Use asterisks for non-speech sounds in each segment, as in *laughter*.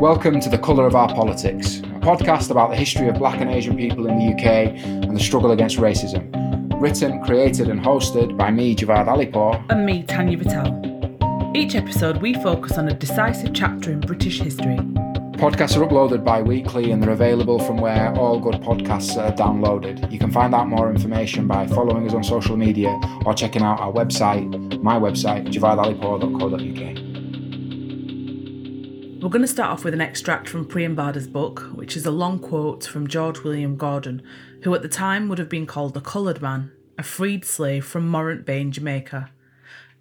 Welcome to The Colour of Our Politics, a podcast about the history of black and Asian people in the UK and the struggle against racism. Written, created, and hosted by me, Javad Alipour. And me, Tanya Patel. Each episode, we focus on a decisive chapter in British history. Podcasts are uploaded bi weekly and they're available from where all good podcasts are downloaded. You can find out more information by following us on social media or checking out our website, my website, javadalipour.co.uk. We're going to start off with an extract from Priyamvada's book, which is a long quote from George William Gordon, who at the time would have been called a coloured man, a freed slave from Morant Bay in Jamaica.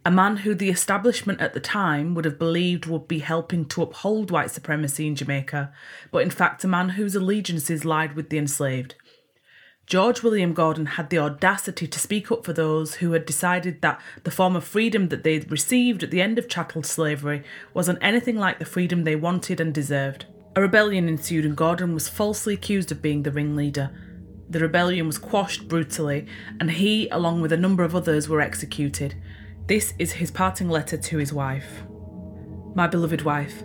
A man who the establishment at the time would have believed would be helping to uphold white supremacy in Jamaica, but in fact a man whose allegiances lied with the enslaved. George William Gordon had the audacity to speak up for those who had decided that the form of freedom that they'd received at the end of chattel slavery wasn't anything like the freedom they wanted and deserved. A rebellion ensued, and Gordon was falsely accused of being the ringleader. The rebellion was quashed brutally, and he, along with a number of others, were executed. This is his parting letter to his wife. My beloved wife,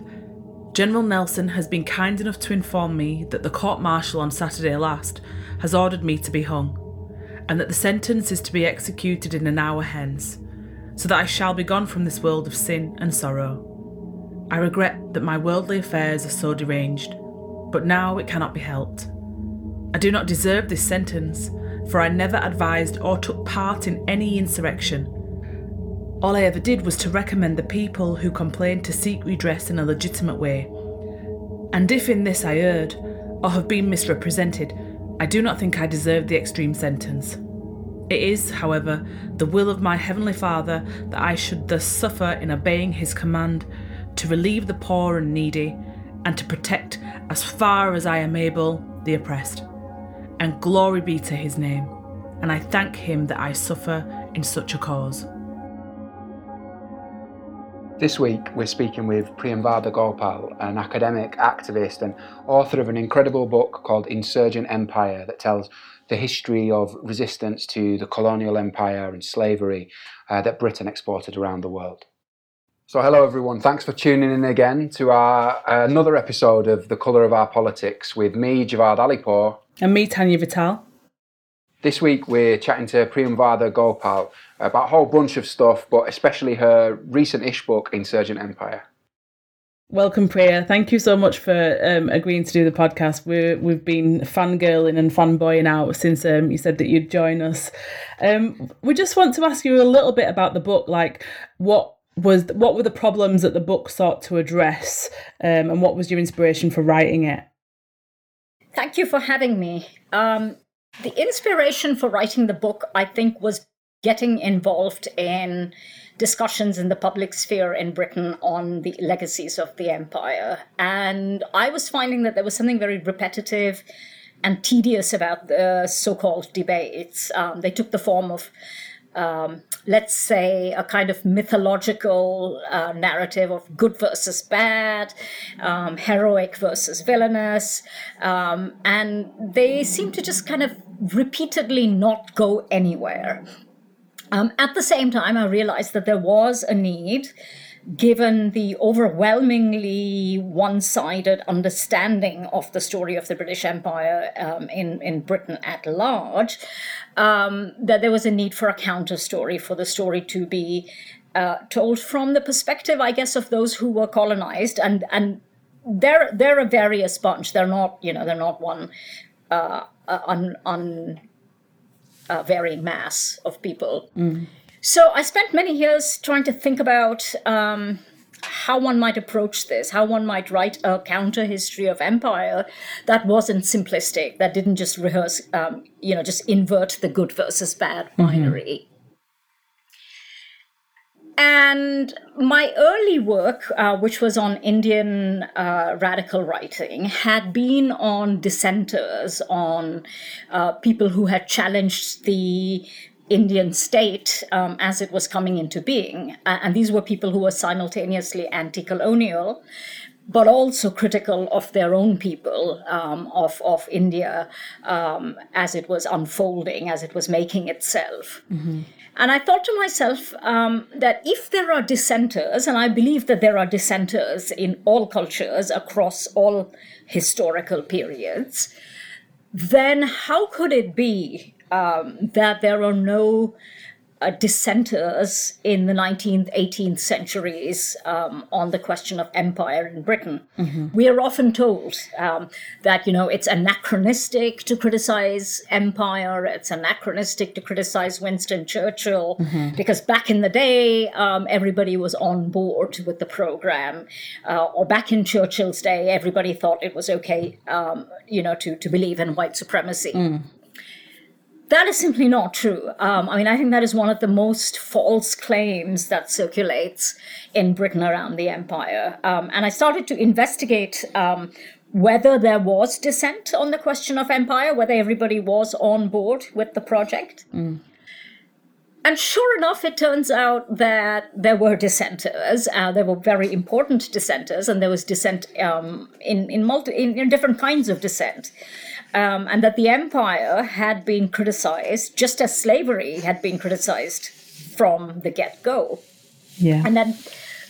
General Nelson has been kind enough to inform me that the court martial on Saturday last has ordered me to be hung, and that the sentence is to be executed in an hour hence, so that I shall be gone from this world of sin and sorrow. I regret that my worldly affairs are so deranged, but now it cannot be helped. I do not deserve this sentence, for I never advised or took part in any insurrection. All I ever did was to recommend the people who complained to seek redress in a legitimate way. And if in this I erred, or have been misrepresented, I do not think I deserve the extreme sentence. It is, however, the will of my Heavenly Father that I should thus suffer in obeying His command to relieve the poor and needy, and to protect, as far as I am able, the oppressed. And glory be to His name, and I thank Him that I suffer in such a cause. This week, we're speaking with Priyamvada Gopal, an academic, activist, and author of an incredible book called Insurgent Empire that tells the history of resistance to the colonial empire and slavery uh, that Britain exported around the world. So, hello everyone. Thanks for tuning in again to our uh, another episode of The Colour of Our Politics with me, Javad Alipour. And me, Tanya Vital. This week we're chatting to Priyamvada Gopal about a whole bunch of stuff, but especially her recent-ish book, Insurgent Empire. Welcome, Priya. Thank you so much for um, agreeing to do the podcast. we we've been fangirling and fanboying out since um, you said that you'd join us. Um, we just want to ask you a little bit about the book, like what was what were the problems that the book sought to address, um, and what was your inspiration for writing it? Thank you for having me. Um, the inspiration for writing the book, I think, was getting involved in discussions in the public sphere in Britain on the legacies of the empire. And I was finding that there was something very repetitive and tedious about the so called debates. Um, they took the form of um, let's say, a kind of mythological uh, narrative of good versus bad, um, heroic versus villainous. Um, and they seem to just kind of repeatedly not go anywhere. Um, at the same time, I realized that there was a need given the overwhelmingly one sided understanding of the story of the British Empire um, in, in Britain at large, um, that there was a need for a counter story, for the story to be uh, told from the perspective, I guess, of those who were colonized. And, and they're, they're a various bunch. They're not, you know, they're not one uh, un, un, uh, varying mass of people. Mm. So I spent many years trying to think about um, how one might approach this, how one might write a counter history of empire that wasn't simplistic, that didn't just rehearse, um, you know, just invert the good versus bad mm-hmm. binary. Mm-hmm. And my early work, uh, which was on Indian uh, radical writing, had been on dissenters, on uh, people who had challenged the Indian state um, as it was coming into being. And these were people who were simultaneously anti colonial but also critical of their own people, um, of, of India um, as it was unfolding, as it was making itself. Mm-hmm. And I thought to myself um, that if there are dissenters, and I believe that there are dissenters in all cultures across all historical periods, then how could it be um, that there are no uh, dissenters in the 19th, 18th centuries um, on the question of empire in Britain. Mm-hmm. We are often told um, that, you know, it's anachronistic to criticize empire, it's anachronistic to criticize Winston Churchill, mm-hmm. because back in the day, um, everybody was on board with the program. Uh, or back in Churchill's day, everybody thought it was okay, um, you know, to, to believe in white supremacy. Mm that is simply not true. Um, I mean, I think that is one of the most false claims that circulates in Britain around the empire. Um, and I started to investigate um, whether there was dissent on the question of empire, whether everybody was on board with the project. Mm. And sure enough, it turns out that there were dissenters. Uh, there were very important dissenters, and there was dissent um, in in, multi- in, in different kinds of dissent um, and that the empire had been criticized just as slavery had been criticized from the get go. Yeah. And then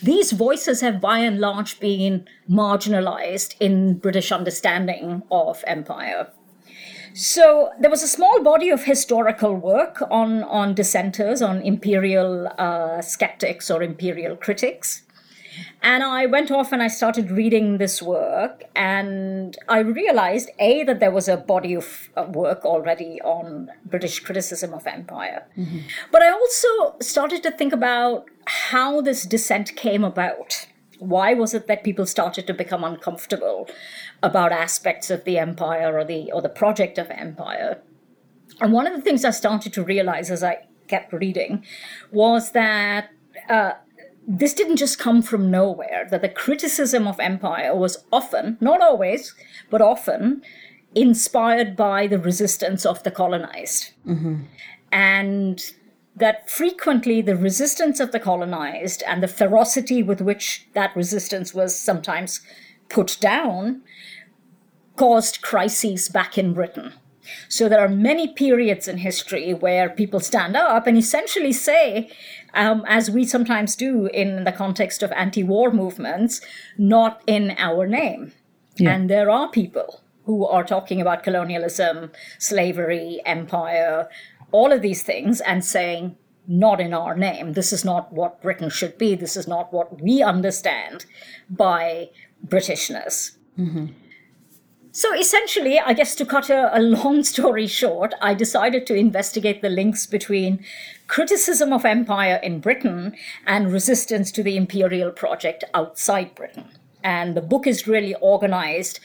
these voices have by and large been marginalized in British understanding of empire. So there was a small body of historical work on, on dissenters, on imperial uh, skeptics or imperial critics. And I went off and I started reading this work, and I realized A, that there was a body of work already on British criticism of empire. Mm-hmm. But I also started to think about how this dissent came about. Why was it that people started to become uncomfortable about aspects of the empire or the or the project of empire? And one of the things I started to realize as I kept reading was that uh, this didn't just come from nowhere, that the criticism of empire was often, not always, but often, inspired by the resistance of the colonized. Mm-hmm. And that frequently the resistance of the colonized and the ferocity with which that resistance was sometimes put down caused crises back in Britain. So there are many periods in history where people stand up and essentially say, um, as we sometimes do in the context of anti war movements, not in our name. Yeah. And there are people who are talking about colonialism, slavery, empire, all of these things, and saying, not in our name. This is not what Britain should be. This is not what we understand by Britishness. Mm-hmm. So essentially, I guess to cut a, a, long *laughs* story short, I decided to investigate the links between criticism of empire in Britain and resistance to the imperial project outside Britain. And the book is really organized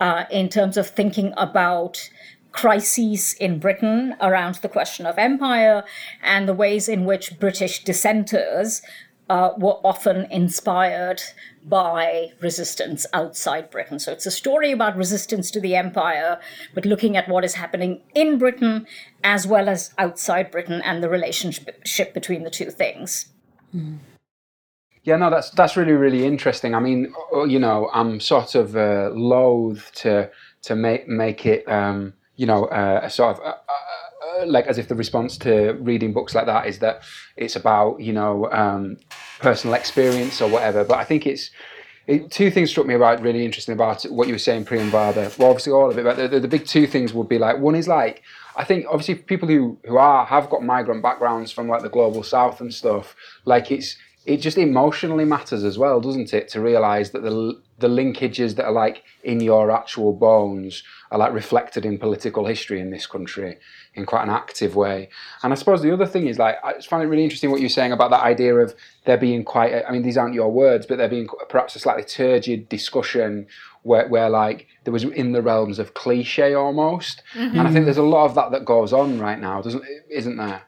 uh, in terms of thinking about crises in Britain around the question of empire and the ways in which British dissenters uh, were often inspired by resistance outside Britain. So it's a story about resistance to the empire, but looking at what is happening in Britain as well as outside Britain and the relationship between the two things. Mm. Yeah, no, that's that's really really interesting. I mean, you know, I'm sort of uh, loath to to make make it, um, you know, uh, a sort of uh, uh, like as if the response to reading books like that is that it's about you know um, personal experience or whatever. But I think it's it, two things struck me about really interesting about what you were saying, Priyamvada. Well, obviously all of it, but the, the, the, big two things would be like one is like I think obviously people who who are have got migrant backgrounds from like the global south and stuff. Like it's it just emotionally matters as well, doesn't it? To realize that the the linkages that are like in your actual bones are like reflected in political history in this country in quite an active way. And I suppose the other thing is like I just find it really interesting what you're saying about that idea of there being quite a, I mean these aren't your words, but there being perhaps a slightly turgid discussion where, where like there was in the realms of cliche almost. Mm-hmm. And I think there's a lot of that that goes on right now, doesn't isn't there?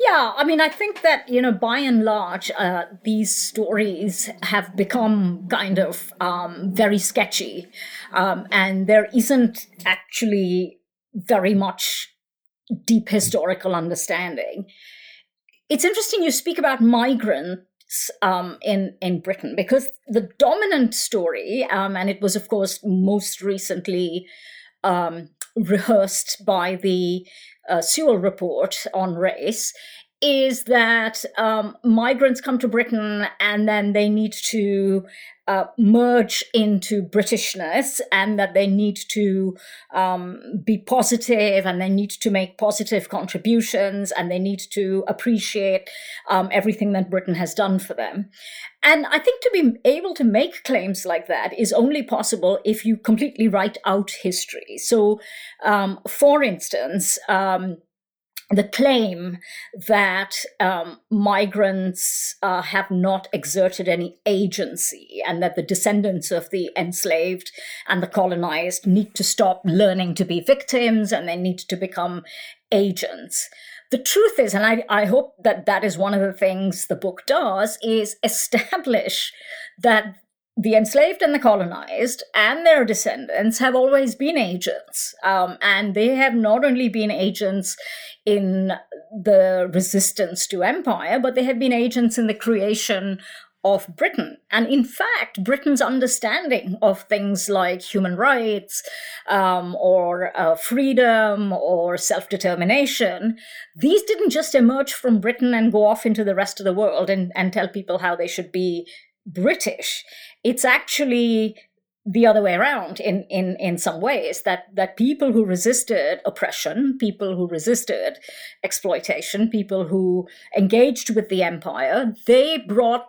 Yeah, I mean, I think that, you know, by and large, uh, these stories have become kind of um, very sketchy. Um, and there isn't actually very much deep historical understanding. It's interesting you speak about migrant um, in in Britain because the dominant story, um, and it was of course most recently um, rehearsed by the uh, Sewell report on race, is that um, migrants come to Britain and then they need to uh, merge into Britishness and that they need to um, be positive and they need to make positive contributions and they need to appreciate um, everything that Britain has done for them. And I think to be able to make claims like that is only possible if you completely write out history. So, um, for instance, um, the claim that um, migrants uh, have not exerted any agency and that the descendants of the enslaved and the colonized need to stop learning to be victims and they need to become agents. The truth is, and I, I hope that that is one of the things the book does, is establish that the enslaved and the colonized and their descendants have always been agents. Um, and they have not only been agents in the resistance to empire, but they have been agents in the creation of Britain. And in fact, Britain's understanding of things like human rights um, or uh, freedom or self determination, these didn't just emerge from Britain and go off into the rest of the world and, and tell people how they should be British. It's actually the other way around in, in, in some ways that, that people who resisted oppression, people who resisted exploitation, people who engaged with the empire, they brought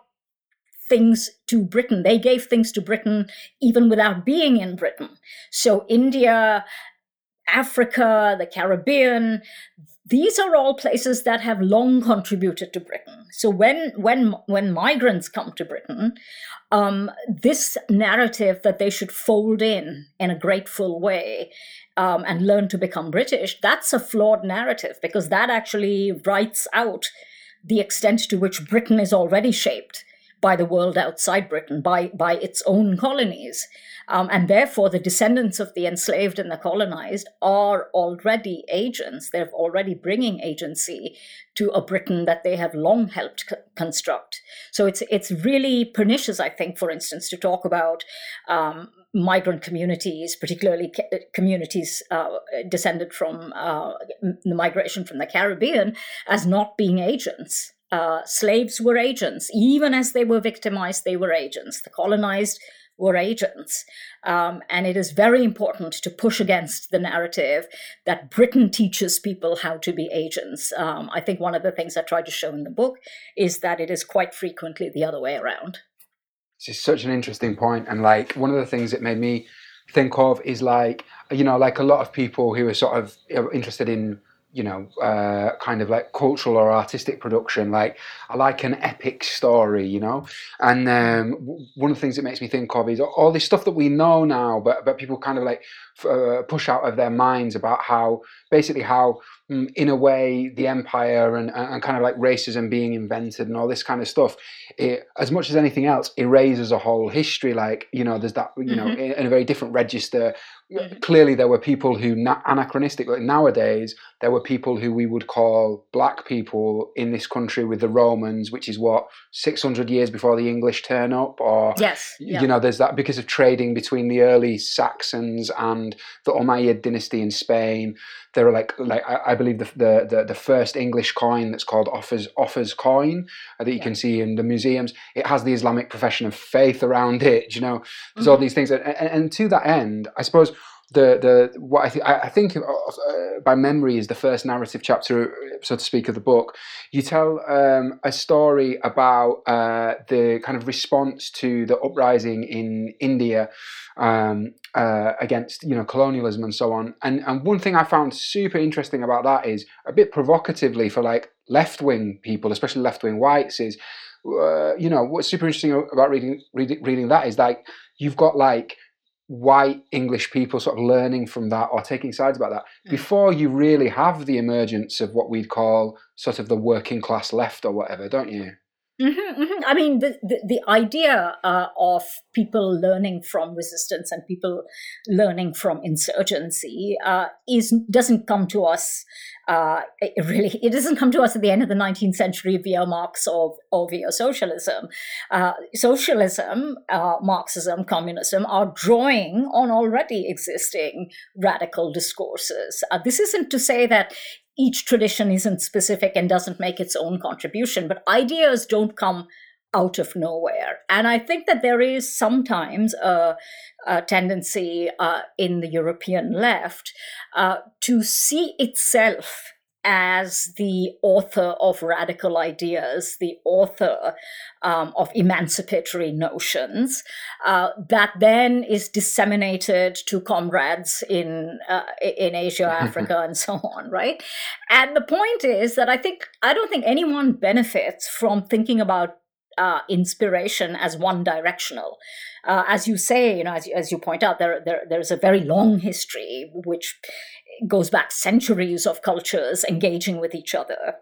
things to Britain. They gave things to Britain even without being in Britain. So India, Africa, the Caribbean, these are all places that have long contributed to Britain. So when when when migrants come to Britain, um, this narrative that they should fold in in a grateful way um, and learn to become British, that's a flawed narrative because that actually writes out the extent to which Britain is already shaped by the world outside Britain, by, by its own colonies. Um, and therefore, the descendants of the enslaved and the colonized are already agents. They're already bringing agency to a Britain that they have long helped c- construct. So it's it's really pernicious, I think, for instance, to talk about um, migrant communities, particularly ca- communities uh, descended from uh, the migration from the Caribbean, as not being agents. Uh, slaves were agents. Even as they were victimized, they were agents. The colonized were agents. Um, and it is very important to push against the narrative that Britain teaches people how to be agents. Um, I think one of the things I tried to show in the book is that it is quite frequently the other way around. This is such an interesting point, and like one of the things that made me think of is like you know like a lot of people who are sort of interested in you know, uh, kind of like cultural or artistic production. Like I like an epic story, you know. And um, one of the things that makes me think of is all this stuff that we know now, but but people kind of like uh, push out of their minds about how basically how mm, in a way the empire and, and kind of like racism being invented and all this kind of stuff it, as much as anything else erases a whole history like you know there's that you mm-hmm. know in, in, a very different register mm-hmm. clearly there were people who na- anachronistic like nowadays there were people who we would call black people in this country with the romans which is what 600 years before the english turn up or yes yeah. you know there's that because of trading between the early saxons and the umayyad dynasty in spain there are like like I, I believe the, the, the the first English coin that's called Offa's Offa's coin uh, that you can see in the museums. It has the Islamic profession of faith around it. You know, there's mm-hmm. all these things, and, and, and to that end, I suppose the the what I, th- I think uh, by memory is the first narrative chapter, so to speak, of the book. You tell um, a story about uh, the kind of response to the uprising in India um, uh, against you know colonialism and so on. And and one thing I found super interesting about that is a bit provocatively for like left wing people, especially left wing whites, is uh, you know what's super interesting about reading, reading reading that is like you've got like white English people sort of learning from that or taking sides about that mm. before you really have the emergence of what we'd call sort of the working class left or whatever, don't you? Mm-hmm, mm-hmm. I mean, the, the, the idea uh, of people learning from resistance and people learning from insurgency uh, is doesn't come to us Uh, it really, it doesn't come to us at the end of the 19th century via Marx or, or via socialism. Uh, socialism, uh, Marxism, communism are drawing on already existing radical discourses. Uh, this isn't to say that each tradition isn't specific and doesn't make its own contribution, but ideas don't come out of nowhere. And I think that there is sometimes a, a tendency uh, in the European left uh, to see itself as the author of radical ideas, the author um, of emancipatory notions, uh, that then is disseminated to comrades in uh, in Asia, *laughs* Africa, and so on, right? And the point is that I think I don't think anyone benefits from thinking about uh, inspiration as one directional. Uh, as you say, you know, as, as you point out, there, there there's a very long history which goes back centuries of cultures engaging with each other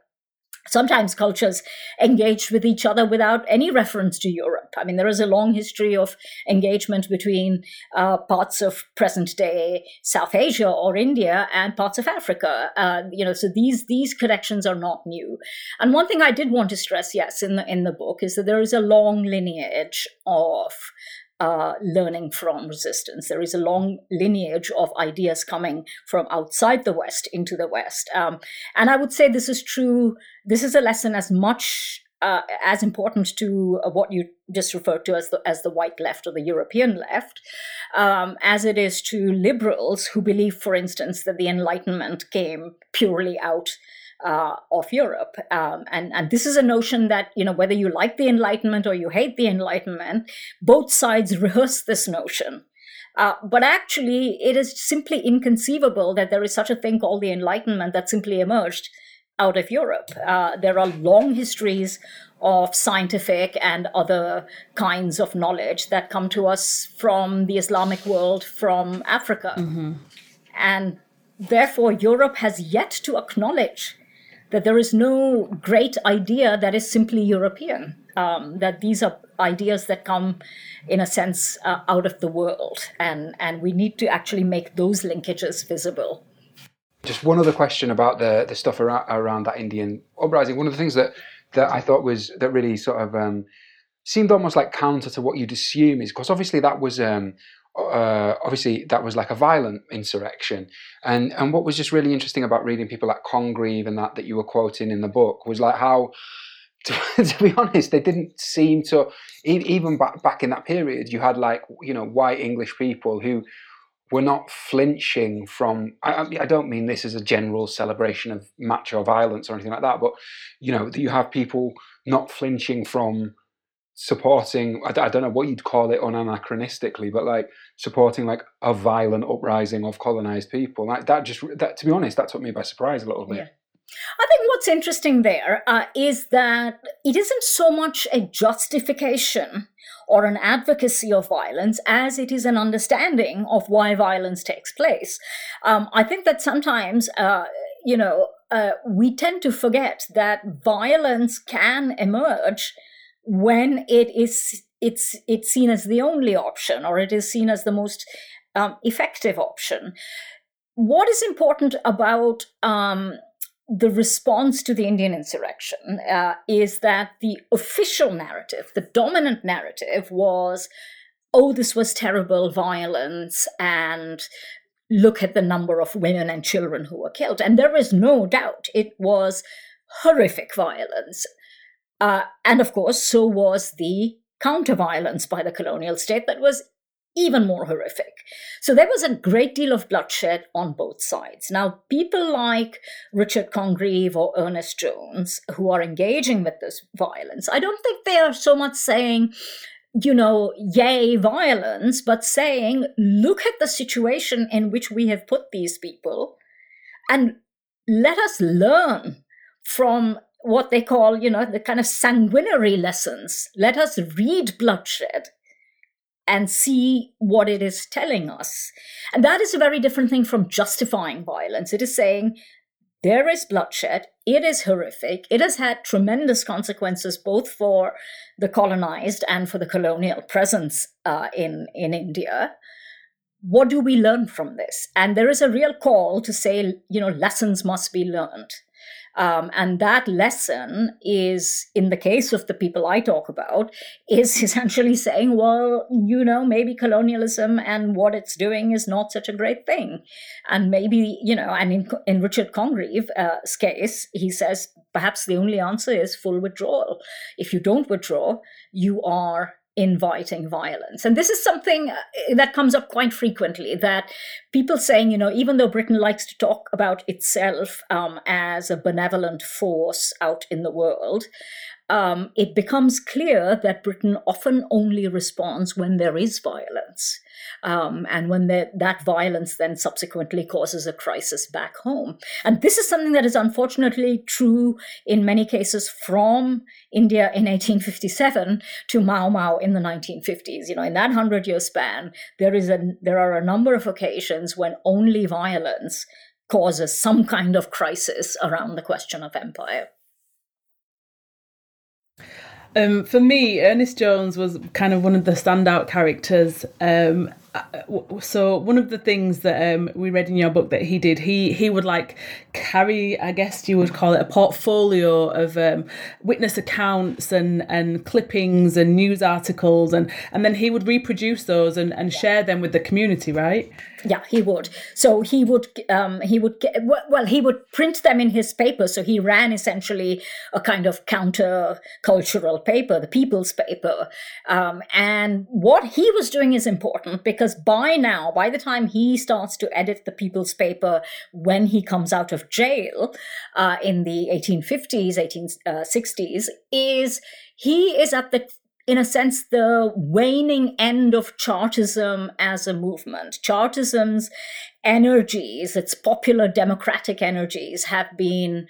sometimes cultures engaged with each other without any reference to Europe. I mean, there is a long history of engagement between uh, parts of present day South Asia or India and parts of Africa. Uh, you know, so these these connections are not new. And one thing I did want to stress, yes, in the in the book, is that there is a long lineage of uh, learning from resistance. There is a long lineage of ideas coming from outside the West into the West. Um, and I would say this is true, this is a lesson as much. Uh, as important to uh, what you just referred to as the as the white left or the European left, um, as it is to liberals who believe, for instance, that the Enlightenment came purely out uh, of Europe. Um, and, and this is a notion that, you know, whether you like the Enlightenment or you hate the Enlightenment, both sides rehearse this notion. Uh, but actually, it is simply inconceivable that there is such a thing called the Enlightenment that simply emerged out of Europe. Uh, there are long histories of scientific and other kinds of knowledge that come to us from the Islamic world, from Africa. Mm-hmm. And therefore, Europe has yet to acknowledge that there is no great idea that is simply European, um, that these are ideas that come, in a sense, uh, out of the world. And, and we need to actually make those linkages visible. Just one other question about the, the stuff around, around that Indian uprising. One of the things that, that I thought was that really sort of um, seemed almost like counter to what you'd assume is because obviously that was um, uh, obviously that was like a violent insurrection. And and what was just really interesting about reading people like congreve and that that you were quoting in the book was like how *laughs* to, to be honest they didn't seem to even back, back in that period you had like you know white english people who were not flinching from I, I don't mean this as a general celebration of macho violence or anything like that but you know you have people not flinching from supporting I, don't know what you'd call it unanachronistically but like supporting like a violent uprising of colonized people like that just that to be honest that took me by surprise a little bit yeah. I think what's interesting there uh, is that it isn't so much a justification or an advocacy of violence as it is an understanding of why violence takes place. Um, I think that sometimes, uh, you know, uh, we tend to forget that violence can emerge when it is it's it's seen as the only option or it is seen as the most um, effective option. What is important about um, the response to the Indian insurrection uh, is that the official narrative, the dominant narrative, was, "Oh, this was terrible violence," and look at the number of women and children who were killed. And there is no doubt it was horrific violence. Uh, and of course, so was the counter violence by the colonial state that was even more horrific. So there was a great deal of bloodshed on both sides. Now, people like Richard Congreve or Ernest Jones, who are engaging with this violence, I don't think they are so much saying, you know, yay, violence, but saying, look at the situation in which we have put these people and let us learn from what they call, you know, the kind of sanguinary lessons. Let us read bloodshed and see what it is telling us. And that is a very different thing from justifying violence. It is saying there is bloodshed, it is horrific, it has had tremendous consequences both for the colonized and for the colonial presence uh, in, in India. what do we learn from this? And there is a real call to say, you know, lessons must be learned. Um, and that lesson is, in the case of the people I talk about, is *laughs* essentially saying, well, you know, maybe colonialism and what it's doing is not such a great thing. And maybe, you know, and in, in Richard Congreve's uh, case, he says perhaps the only answer is full withdrawal. If you don't withdraw, you are inviting violence. And this is something uh, that comes up quite frequently that people saying, you know, even though Britain likes to talk about itself um, as a benevolent force out in the world, um, it becomes clear that Britain often only responds when there is violence. Um, and when that violence then subsequently causes a crisis back home. And this is something that is unfortunately true in many cases from India in 1857 to Mau Mau in the 1950s. You know, in that hundred year span, there is a there are a number of occasions when only violence causes some kind of crisis around the question of empire. Um, for me, Ernest Jones was kind of one of the standout characters. Um, uh, so one of the things that um, we read in your book that he did, he he would like carry, I guess you would call it a portfolio of um, witness accounts and and clippings and news articles, and and then he would reproduce those and, and share them with the community, right? Yeah, he would. So he would um, he would get, well he would print them in his paper. So he ran essentially a kind of counter cultural paper, the People's Paper, um, and what he was doing is important because by now, by the time he starts to edit the People's Paper when he comes out of jail uh, in the 1850s, 1860s, is he is at the in a sense, the waning end of Chartism as a movement. Chartism's energies, its popular democratic energies, have been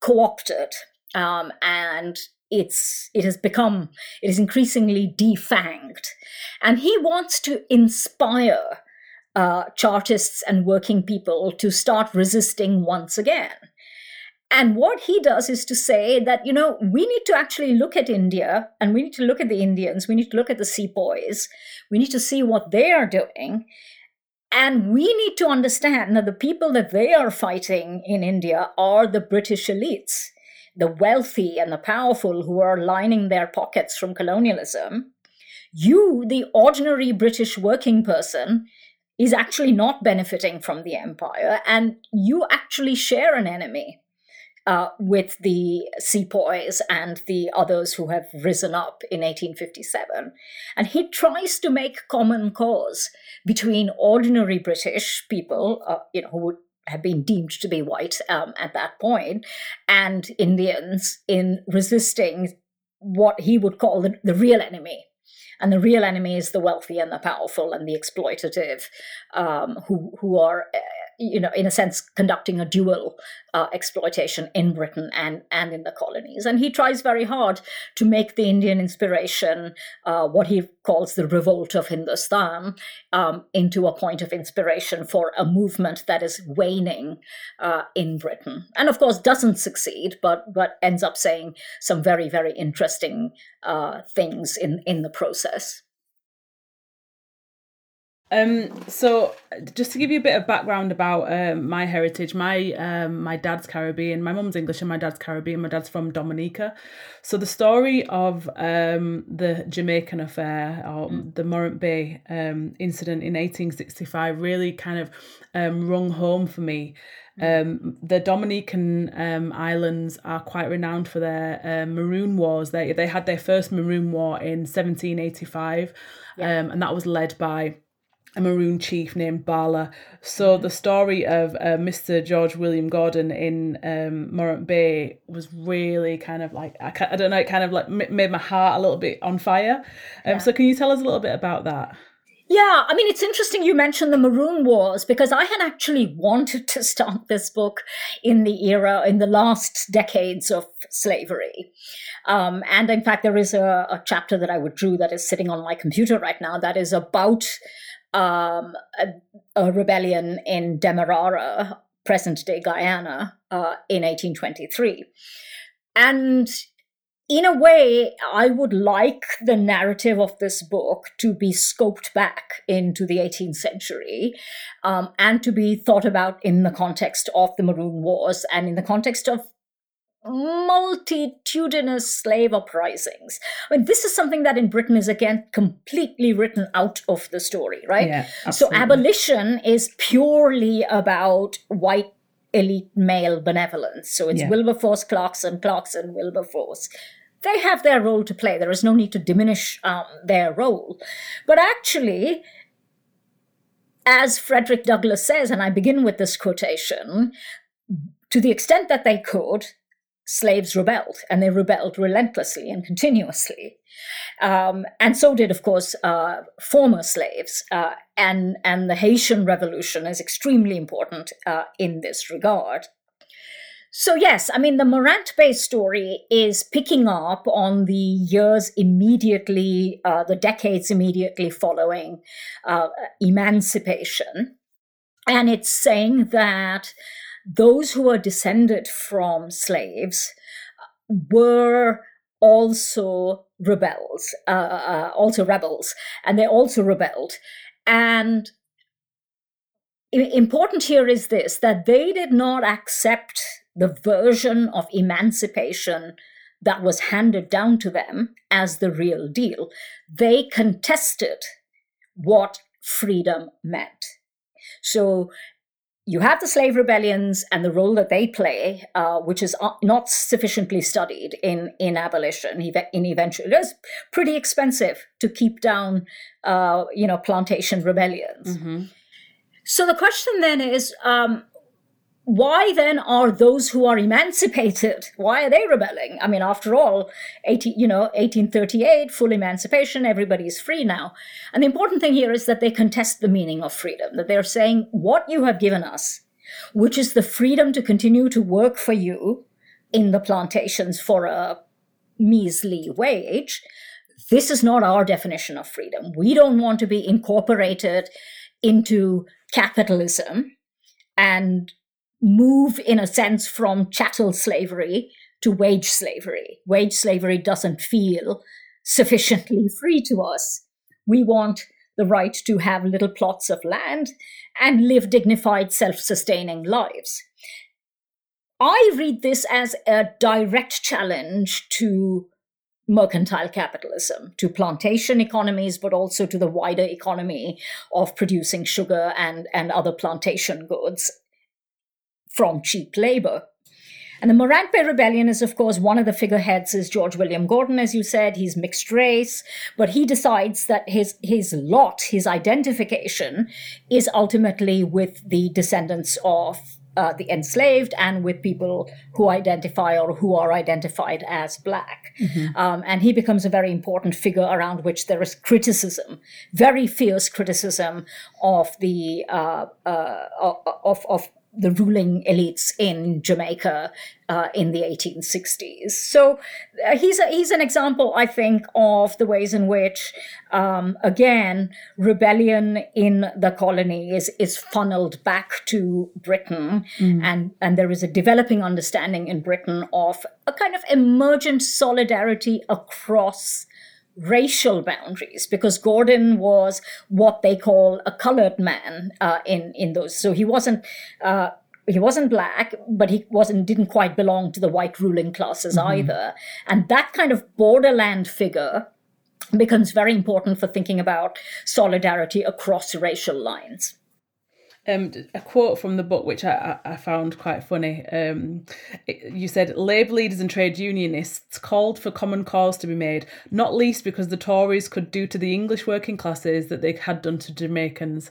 co opted um, and it's it has become it is increasingly defanged and he wants to inspire uh, chartists and working people to start resisting once again and what he does is to say that you know we need to actually look at india and we need to look at the indians. We need to look at the sepoys. We need to see what they are doing. And we need to understand that the people that they are fighting in india are the british elites the wealthy and the powerful who are lining their pockets from colonialism, you, the ordinary British working person, is actually not benefiting from the empire, and you actually share an enemy. Uh, with the sepoys and the others who have risen up in 1857. And he tries to make common cause between ordinary British people, uh, you know, who would have been deemed to be white um, at that point, and Indians in resisting what he would call the, the real enemy. And the real enemy is the wealthy and the powerful and the exploitative, um, who who are uh, you know, in a sense, conducting a dual uh, exploitation in Britain and, and in the colonies. And he tries very hard to make the Indian inspiration, uh, what he calls the revolt of Hindustan, um, into a point of inspiration for a movement that is waning uh, in Britain. And of course, doesn't succeed, but, but ends up saying some very, very interesting uh, things in, in the process. Um, so just to give you a bit of background about um, my heritage, my um, my dad's Caribbean, my mum's English and my dad's Caribbean. My dad's from Dominica. So the story of um, the Jamaican affair or mm. the Morant Bay um, incident in 1865 really kind of um, rung home for me. Mm. Um, the Dominican um, islands are quite renowned for their uh, maroon wars. They they had their first maroon war in 1785, yeah. um, and that was led by a maroon chief named Bala. So the story of uh, Mr. George William Gordon in um, Morant Bay was really kind of like I, I don't know, it kind of like made my heart a little bit on fire. Um, yeah. So can you tell us a little bit about that? Yeah, I mean, it's interesting you mentioned the Maroon Wars because I had actually wanted to start this book in the era, in the last decades of slavery. Um, and in fact, there is a, a chapter that I withdrew that is sitting on my computer right now that is about um, a, a, rebellion in Demerara, present day Guyana, uh, in 1823. And in a way, I would like the narrative of this book to be scoped back into the 18th century um, and to be thought about in the context of the Maroon Wars and in the context of multitudinous slave uprisings. I mean, this is something that in Britain is again completely written out of the story, right? Yeah, so abolition is purely about white elite male benevolence. So it's Yeah. Wilberforce, Clarkson, Clarkson, Wilberforce. They have their role to play. There is no need to diminish um, their role. But actually, as Frederick Douglass says, and I begin with this quotation, to the extent that they could, slaves rebelled, and they rebelled relentlessly and continuously. Um, and so did, of course, uh, former slaves. Uh, and, and the Haitian Revolution is extremely important uh, in this regard. So, yes, I mean, the Morant Bay story is picking up on the years immediately, uh, the decades immediately following uh, emancipation. And it's saying that those who are descended from slaves were also rebels, uh, uh, also rebels, and they also rebelled. And important here is this that they did not accept the version of emancipation that was handed down to them as the real deal. They contested what freedom meant. So you have the slave rebellions and the role that they play, uh, which is uh, not sufficiently studied in, in abolition. In eventually, it's pretty expensive to keep down, uh, you know, plantation rebellions. Mm-hmm. So the question then is, um, why then are those who are emancipated? Why are they rebelling? I mean, after all, 18, you know, 1838, full emancipation, everybody is free now. And the important thing here is that they contest the meaning of freedom. That they're saying what you have given us, which is the freedom to continue to work for you in the plantations for a measly wage. This is not our definition of freedom. We don't want to be incorporated into capitalism and move, in a sense, from chattel slavery to wage slavery. Wage slavery doesn't feel sufficiently free to us. We want the right to have little plots of land and live dignified, self sustaining lives. I read this as a direct challenge to mercantile capitalism, to plantation economies, but also to the wider economy of producing sugar and, and other plantation goods from cheap labor. And the Morant Bay Rebellion is, of course, one of the figureheads is George William Gordon, as you said. He's mixed race, but he decides that his, his lot, his identification, is ultimately with the descendants of uh, the enslaved and with people who identify or who are identified as black. Um, and he becomes a very important figure around which there is criticism, very fierce criticism of the uh, uh, of, of the ruling elites in Jamaica uh, in the 1860s. So uh, he's a, he's an example, I think, of the ways in which, um, again, rebellion in the colony is is funneled back to Britain, and and there is a developing understanding in Britain of a kind of emergent solidarity across racial boundaries because Gordon was what they call a colored man uh, in in those. So he wasn't. Uh, he wasn't black, but he wasn't didn't quite belong to the white ruling classes either. And that kind of borderland figure becomes very important for thinking about solidarity across racial lines. Um, a quote from the book which I, I found quite funny. Um, it- you said Labour leaders and trade unionists called for common cause to be made, not least because the Tories could do to the English working classes that they had done to Jamaicans.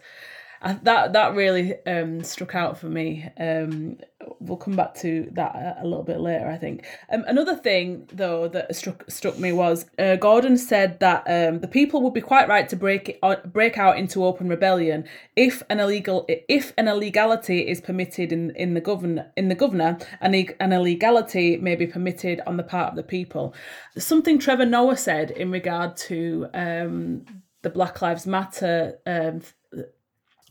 I, that that really um, struck out for me. Um, we'll come back to that a, a little bit later, I think. Um, another thing, though, that struck struck me was uh, Gordon said that um, the people would be quite right to break it, uh, break out into open rebellion if an illegal if an illegality is permitted in in the governor in the governor, and e- an illegality may be permitted on the part of the people. Something Trevor Noah said in regard to um, the Black Lives Matter um,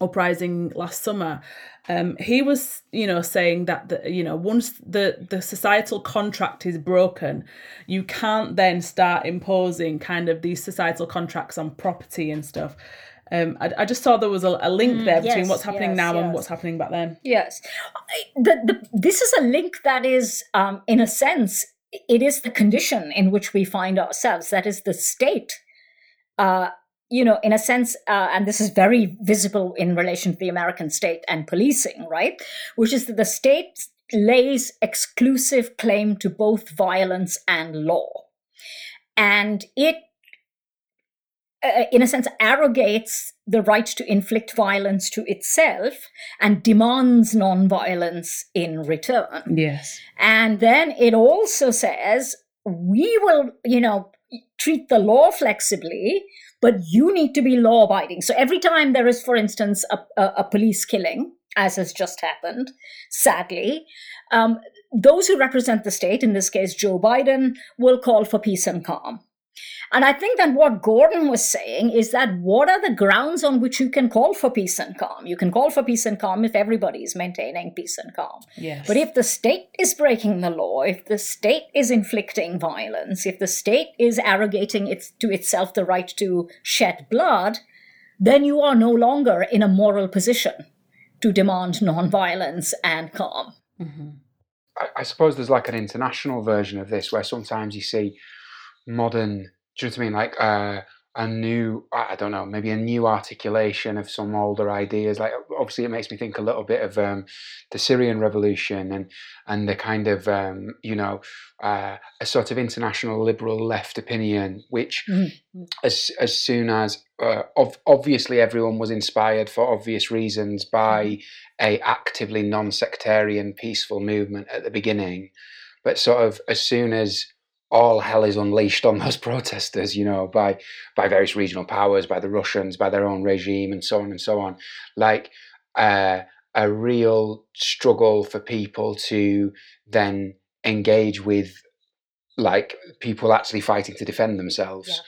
uprising last summer, um, he was, you know, saying that the, you know once the the societal contract is broken, you can't then start imposing kind of these societal contracts on property and stuff. Um, I, I just saw there was a, a link Mm, there between yes, what's happening yes, now and what's happening back then. Yes. The, the, this is a link that is, um, in a sense, it is the condition in which we find ourselves. That is the state. Uh, you know, in a sense, uh, and this is very visible in relation to the American state and policing, right? Which is that the state lays exclusive claim to both violence and law. And it uh, in a sense, arrogates the right to inflict violence to itself and demands nonviolence in return. Yes. And then it also says, we will, you know, treat the law flexibly, but you need to be law abiding. So every time there is, for instance, a, a, a police killing, as has just happened, sadly, um, those who represent the state, in this case Joe Biden, will call for peace and calm. And I think that what Gordon was saying is that what are the grounds on which you can call for peace and calm? You can call for peace and calm if everybody is maintaining peace and calm. Yes. But if the state is breaking the law, if the state is inflicting violence, if the state is arrogating it to itself the right to shed blood, then you are no longer in a moral position to demand nonviolence and calm. hmm I, I suppose there's like an international version of this where sometimes you see modern, do you know what I mean? Like uh, a new, I don't know, maybe a new articulation of some older ideas. Like obviously, it makes me think a little bit of um, the Syrian revolution and and the kind of um, you know uh, a sort of international liberal left opinion, which Mhm. as as soon as uh, ov- obviously everyone was inspired for obvious reasons by a actively non-sectarian peaceful movement at the beginning but sort of as soon as all hell is unleashed on those *laughs* protesters you know by by various regional powers by the russians by their own regime and so on and so on. Like uh, a real struggle for people to then engage with like people actually fighting to defend themselves.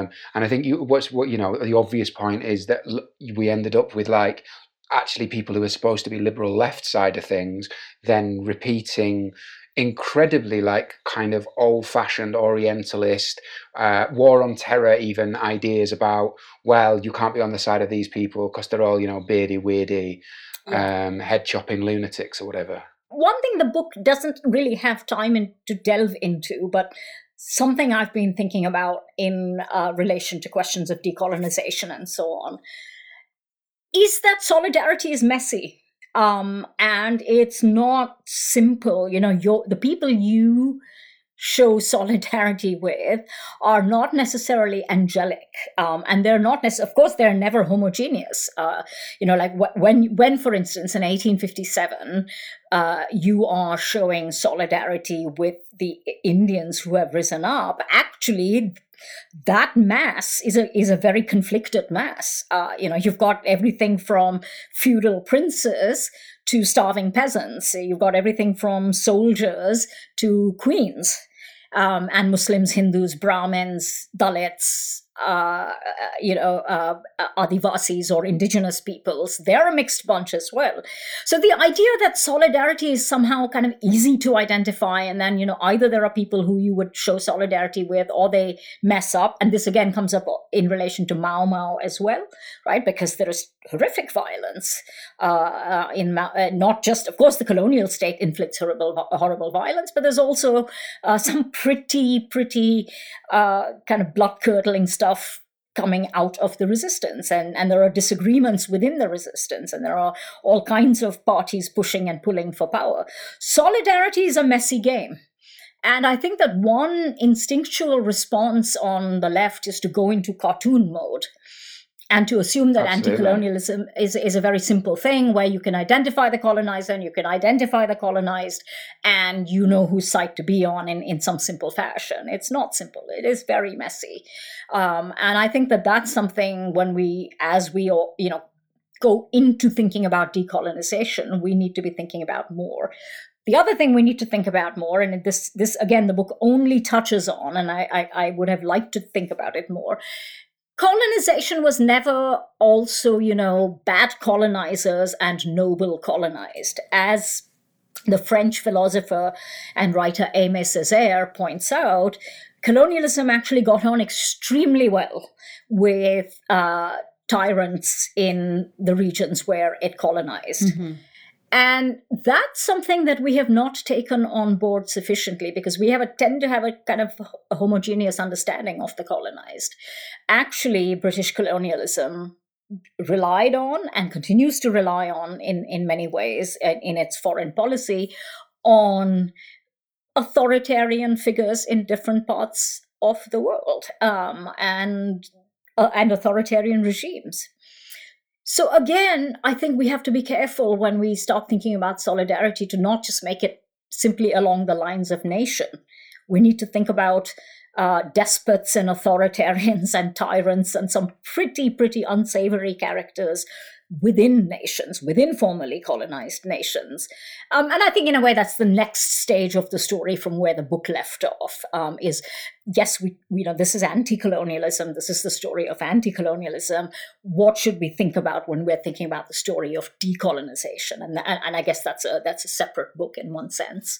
Um, and I think you, what's what you know the obvious point is that l- we ended up with like actually people who are supposed to be liberal left side of things then repeating incredibly like kind of old fashioned orientalist uh, war on terror even ideas about well you can't be on the side of these people because they're all you know beardy weirdy um, head chopping lunatics or whatever. One thing the book doesn't really have time in, to delve into, but something I've been thinking about in uh, relation to questions of decolonization and so on is that solidarity is messy um, and it's not simple. You know, your, the people you show solidarity *laughs* with are not necessarily angelic um, and they're not necessarily of course they're never homogeneous uh, you know like wh- when when for instance in 1857 uh, you are showing solidarity with the indians who have risen up actually that mass is a is a very conflicted mass. Uh, you know you've got everything from feudal princes to starving peasants. You've got everything from soldiers to queens um, and Muslims, Hindus, Brahmins, Dalits, uh, you know, uh, Adivasis or indigenous peoples. They're a mixed bunch as well. So the idea that solidarity is somehow kind of easy to identify, and then, you know, either there are people who you would show solidarity with or they mess up. And this again comes up in relation to Mau Mau as well, right? Because there is horrific violence uh, in uh, not just, of course, the colonial state inflicts horrible, horrible violence, but there's also uh, some pretty, pretty uh, kind of blood curdling stuff coming out of the resistance. And, and there are disagreements within the resistance and there are all kinds of parties pushing and pulling for power. Solidarity is a messy game. And i think that one instinctual response on the left is to go into cartoon mode and to assume that Absolutely. anti-colonialism is, is a very simple thing where you can identify the colonizer and you can identify the colonized and you know whose side to be on in, in some simple fashion. It's not simple. It is very messy. Um, and i think that that's something when we as we all you know go into thinking about decolonization we need to be thinking about more. The other thing we need to think about more and this this again the book only touches on and i i, I would have liked to think about it more colonization was never also, you know, bad colonizers and noble colonized. As the French philosopher and writer Aimé Césaire points out, colonialism actually got on extremely well with uh, tyrants in the regions where it colonized. Mm-hmm. And that's something that we have not taken on board sufficiently because we have a tend to have a kind of a homogeneous understanding of the colonized. Actually, British colonialism relied on and continues to rely on in, in many ways in, in its foreign policy on authoritarian figures in different parts of the world um, and uh, and authoritarian regimes. So again, I think we have to be careful when we start thinking about solidarity to not just make it simply along the lines of nation. We need to think about uh, despots and authoritarians *laughs* and tyrants and some pretty, pretty unsavory characters within nations, within formerly colonized nations. Um, and I think, in a way, that's the next stage of the story from where the book left off. Um, is yes, we, you know, this is anti-colonialism. This is the story of anti-colonialism. What should we think about when we're thinking about the story of decolonization? And and, and I guess that's a that's a separate book in one sense.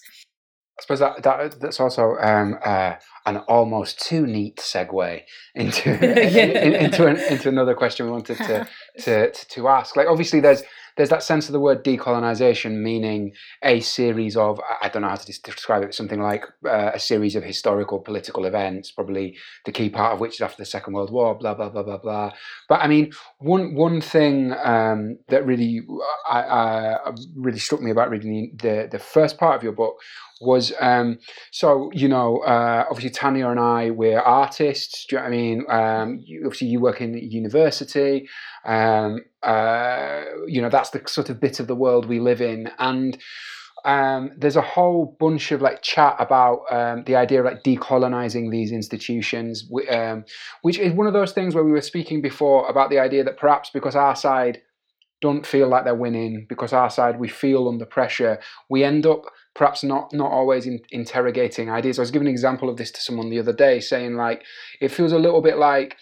I suppose that, that that's also um, uh, an almost too neat segue into *laughs* in, into an, into another question we wanted to, to, *laughs* to to ask. Like obviously, there's there's that sense of the word decolonization meaning a series of I don't know how to describe it something like uh, a series of historical political events probably the key part of which is after the Second World War blah blah blah blah blah but I mean one one thing um, that really I, I, really struck me about reading the the first part of your book was um, so you know uh, obviously Tanya and I we're artists do you know what I mean um, you, obviously you work in university um, uh, you know, that's the sort of bit of the world we live in. And um, there's a whole bunch of like chat about um, the idea of like decolonizing these institutions, um, which is one of those things where we were speaking before about the idea that perhaps because our side don't feel like they're winning, because our side we feel under pressure, we end up perhaps not not always in, interrogating ideas. I was giving an example of this to someone the other day, saying like it feels a little bit like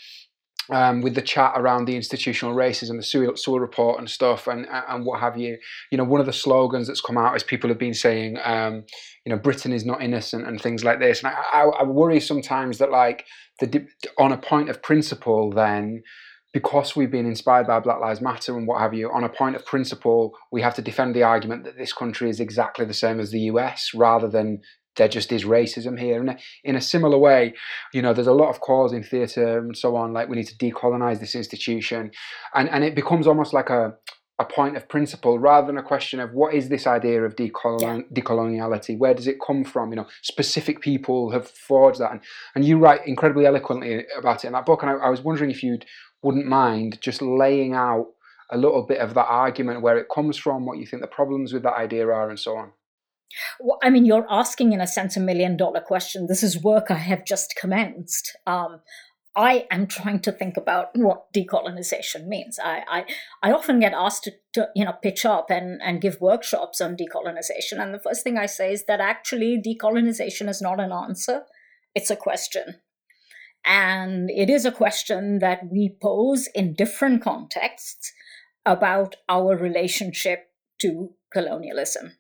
um, with the chat around the institutional racism, the Sewell, report and stuff, and and what have you. You know, one of the slogans that's come out is people have been saying, um, you know, Britain is not innocent and things like this. And I, I, I worry sometimes that like the on a point of principle, then because we've been inspired by Black Lives Matter and what have you, on a point of principle, we have to defend the argument that this country is exactly the same as the US rather than there just is racism here. And in a similar way, you know, there's a lot of calls in theatre and so on, like we need to decolonize this institution. And, and it becomes almost like a, a point of principle rather than a question of what is this idea of decolon- decoloniality? Where does it come from? You know, specific people have forged that. And, and you write incredibly eloquently about it in that book. And I, I was wondering if you wouldn't mind just laying out a little bit of that argument, where it comes from, what you think the problems with that idea are, and so on. Well, I mean, you're asking, in a sense, a million dollar question. This is work I have just commenced. Um, I am trying to think about what decolonization means. I, I, I often get asked to, to, you know, pitch up and, and give workshops on decolonization. And the first thing I say is that actually decolonization is not an answer, it's a question. And it is a question that we pose in different contexts about our relationship to colonialism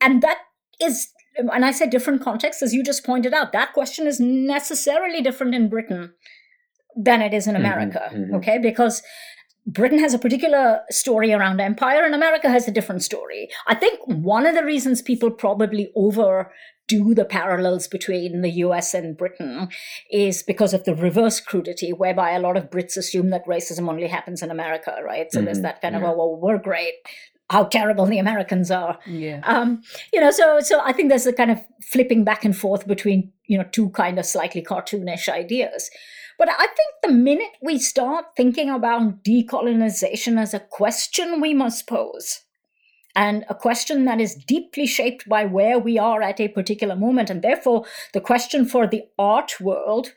and that is and I say different contexts, as you just pointed out, that question is necessarily different in Britain than it is in mm-hmm, America. Mm-hmm, mm-hmm. Okay, because Britain has a particular story around empire, and America has a different story. I think one of the reasons people probably overdo the parallels between the US and Britain is because of the reverse crudity, whereby a lot of Brits assume that racism only happens in America, right? So mm-hmm, there's that kind yeah. of, oh, well, we're great how terrible the Americans are. Yeah. Um, you know, so so I think there's a kind of flipping back and forth between you know two kind of slightly cartoonish ideas. But I think the minute we start thinking about decolonization as a question we must pose, and a question that is deeply shaped by where we are at a particular moment, and therefore the question for the art world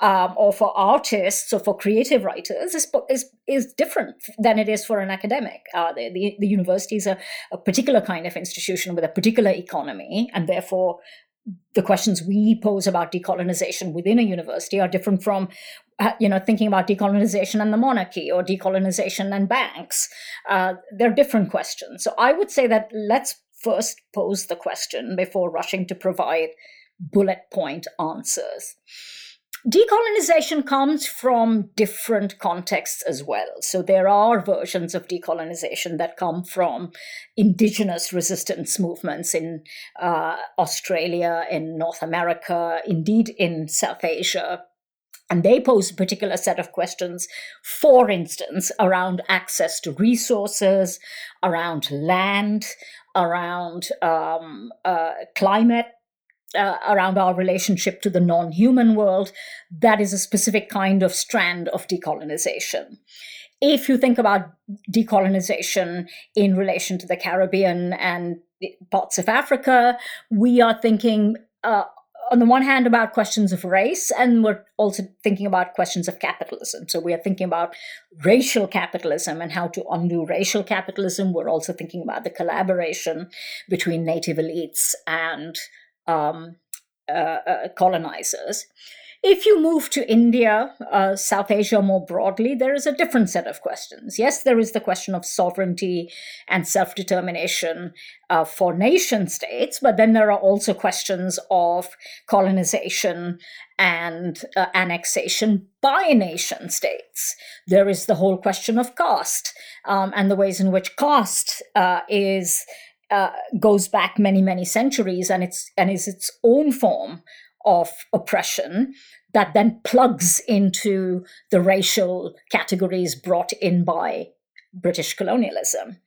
um, or for artists or for creative writers is, is, is different than it is for an academic. Uh, the, the, the university is a, a particular kind of institution with a particular economy, and therefore the questions we pose about decolonization within a university are different from uh, you know thinking about decolonization and the monarchy or decolonization and banks. Uh, they're different questions. So i would say that let's first pose the question before rushing to provide bullet point answers Decolonization comes from different contexts as well. So there are versions of decolonization that come from indigenous resistance movements in uh, Australia, in North America, indeed in South Asia. And they pose a particular set of questions, for instance, around access to resources, around land, around um, uh, climate uh, around our relationship to the non human world, that is a specific kind of strand of decolonization. If you think about decolonization in relation to the Caribbean and parts of Africa, we are thinking, uh, on the one hand, about questions of race, and we're also thinking about questions of capitalism. So we are thinking about racial capitalism and how to undo racial capitalism. We're also thinking about the collaboration between native elites and um, uh, uh, colonizers. If you move to India, uh, South Asia more broadly, there is a different set of questions. Yes, there is the question of sovereignty and self determination uh, for nation states, but then there are also questions of colonization and uh, annexation by nation states. There is the whole question of caste um, and the ways in which caste uh, is uh, goes back many many centuries and it's and is its own form of oppression that then plugs into the racial categories brought in by British colonialism.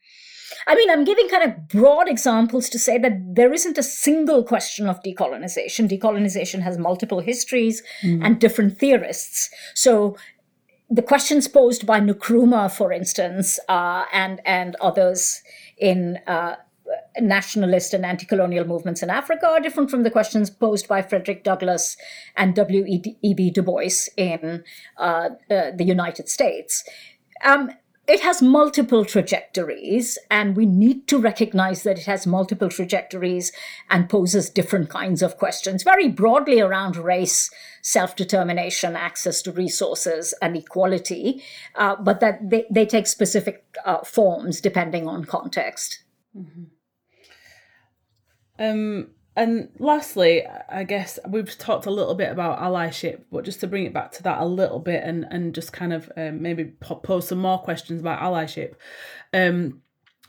I mean, I'm giving kind of broad examples to say that there isn't a single question of decolonization. Decolonization has multiple histories mm. and different theorists. So the questions posed by Nkrumah, for instance, uh, and and others in uh, nationalist and anti-colonial movements in Africa are different from the questions posed by Frederick Douglass and W.E.B. Du Bois in uh, uh, the United States. Um, it has multiple trajectories, and we need to recognize that it has multiple trajectories and poses different kinds of questions, very broadly around race, self determination, access to resources, and equality, uh, but that they, they take specific uh, forms depending on context. Mm-hmm. Um, and lastly, I guess we've talked a little bit about allyship, but just to bring it back to that a little bit and, and just kind of um, maybe pose some more questions about allyship. Um,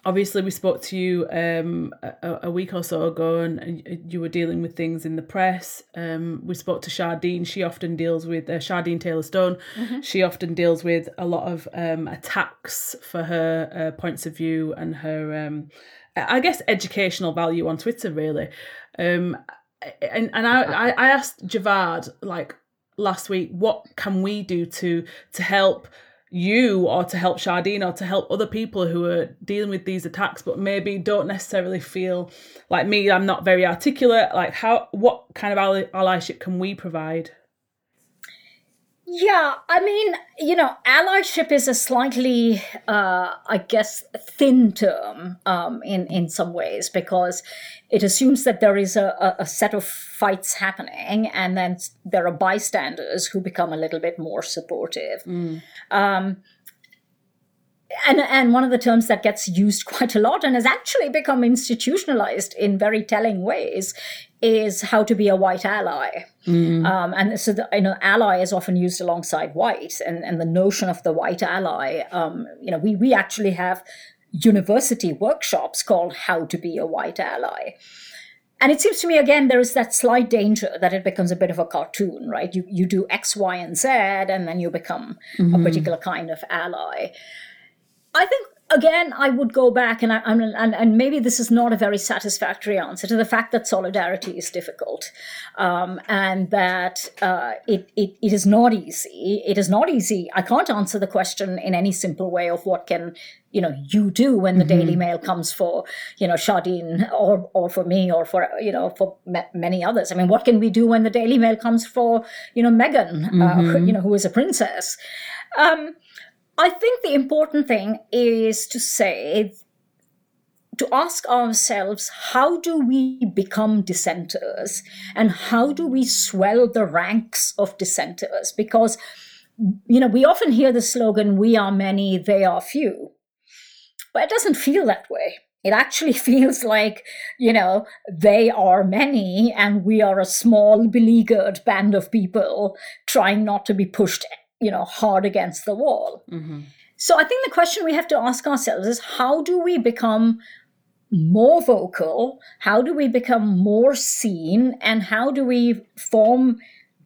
obviously, we spoke to you um, a, a, week or so ago, and you were dealing with things in the press. Um, we spoke to Shardine. She often deals with uh, Shardine Taylor Stone. Mm-hmm. She often deals with a lot of um, attacks for her uh, points of view and her um, I guess educational value on Twitter really. Um, and and I, I asked Javad like last week, what can we do to to help you or to help Shardine or to help other people who are dealing with these attacks but maybe don't necessarily feel like me I'm not very articulate like how what kind of ally- allyship can we provide yeah, I mean, you know, allyship is a slightly, uh, I guess, thin term um, in in some ways because it assumes that there is a, a set of fights happening, and then there are bystanders who become a little bit more supportive. Mm. Um, and and one of the terms that gets used *laughs* quite a lot and has actually become institutionalized in very telling ways is how to be a white ally. Mm. Um, and so, the, you know, ally is often used alongside white, and, and the notion of the white ally, um, you know, we, we actually have university workshops called How to Be a White Ally. And it seems to me, again, there is that slight danger that it becomes a bit of a cartoon, right? You, you do X, Y, and Z, and then you become mm-hmm. a particular kind of ally. I think again, I would go back and, I, and, and maybe this is not a very satisfactory answer to the fact that solidarity is difficult um, and that uh, it, it, it is not easy. It is not easy. I can't answer the question in any simple way of what can you know you do when the mm-hmm. Daily Mail comes for you know Shardine or or for me or for you know for many others. I mean, what can we do when the Daily Mail comes for you know Meghan, uh, mm-hmm. uh, you know, who is a princess? Um, I think the important thing is to say to ask ourselves how do we become dissenters? And how do we swell the ranks of dissenters? Because you know we often hear the slogan we are many they are few. But it doesn't feel that way. It actually *laughs* feels like you know they are many and we are a small beleaguered band of people trying not to be pushed you know hard against the wall mm-hmm. so i think the question we have to ask ourselves is how do we become more vocal? How do we become more seen? And how do we form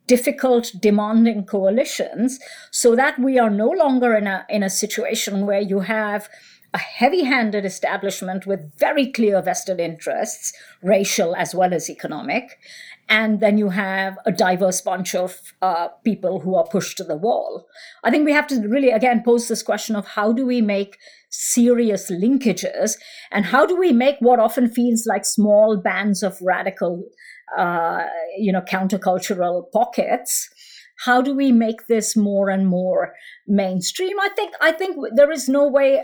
difficult, demanding coalitions so that we are no longer in a, in a situation where you have a heavy handed establishment with very clear vested interests, racial as well as economic. And then you have a diverse bunch of uh, people who are pushed to the wall. I think we have to really, again, pose this question of how do we make serious linkages and how do we make what often feels like small bands of radical uh, you know countercultural pockets how do we make this more and more mainstream i think i think there is no way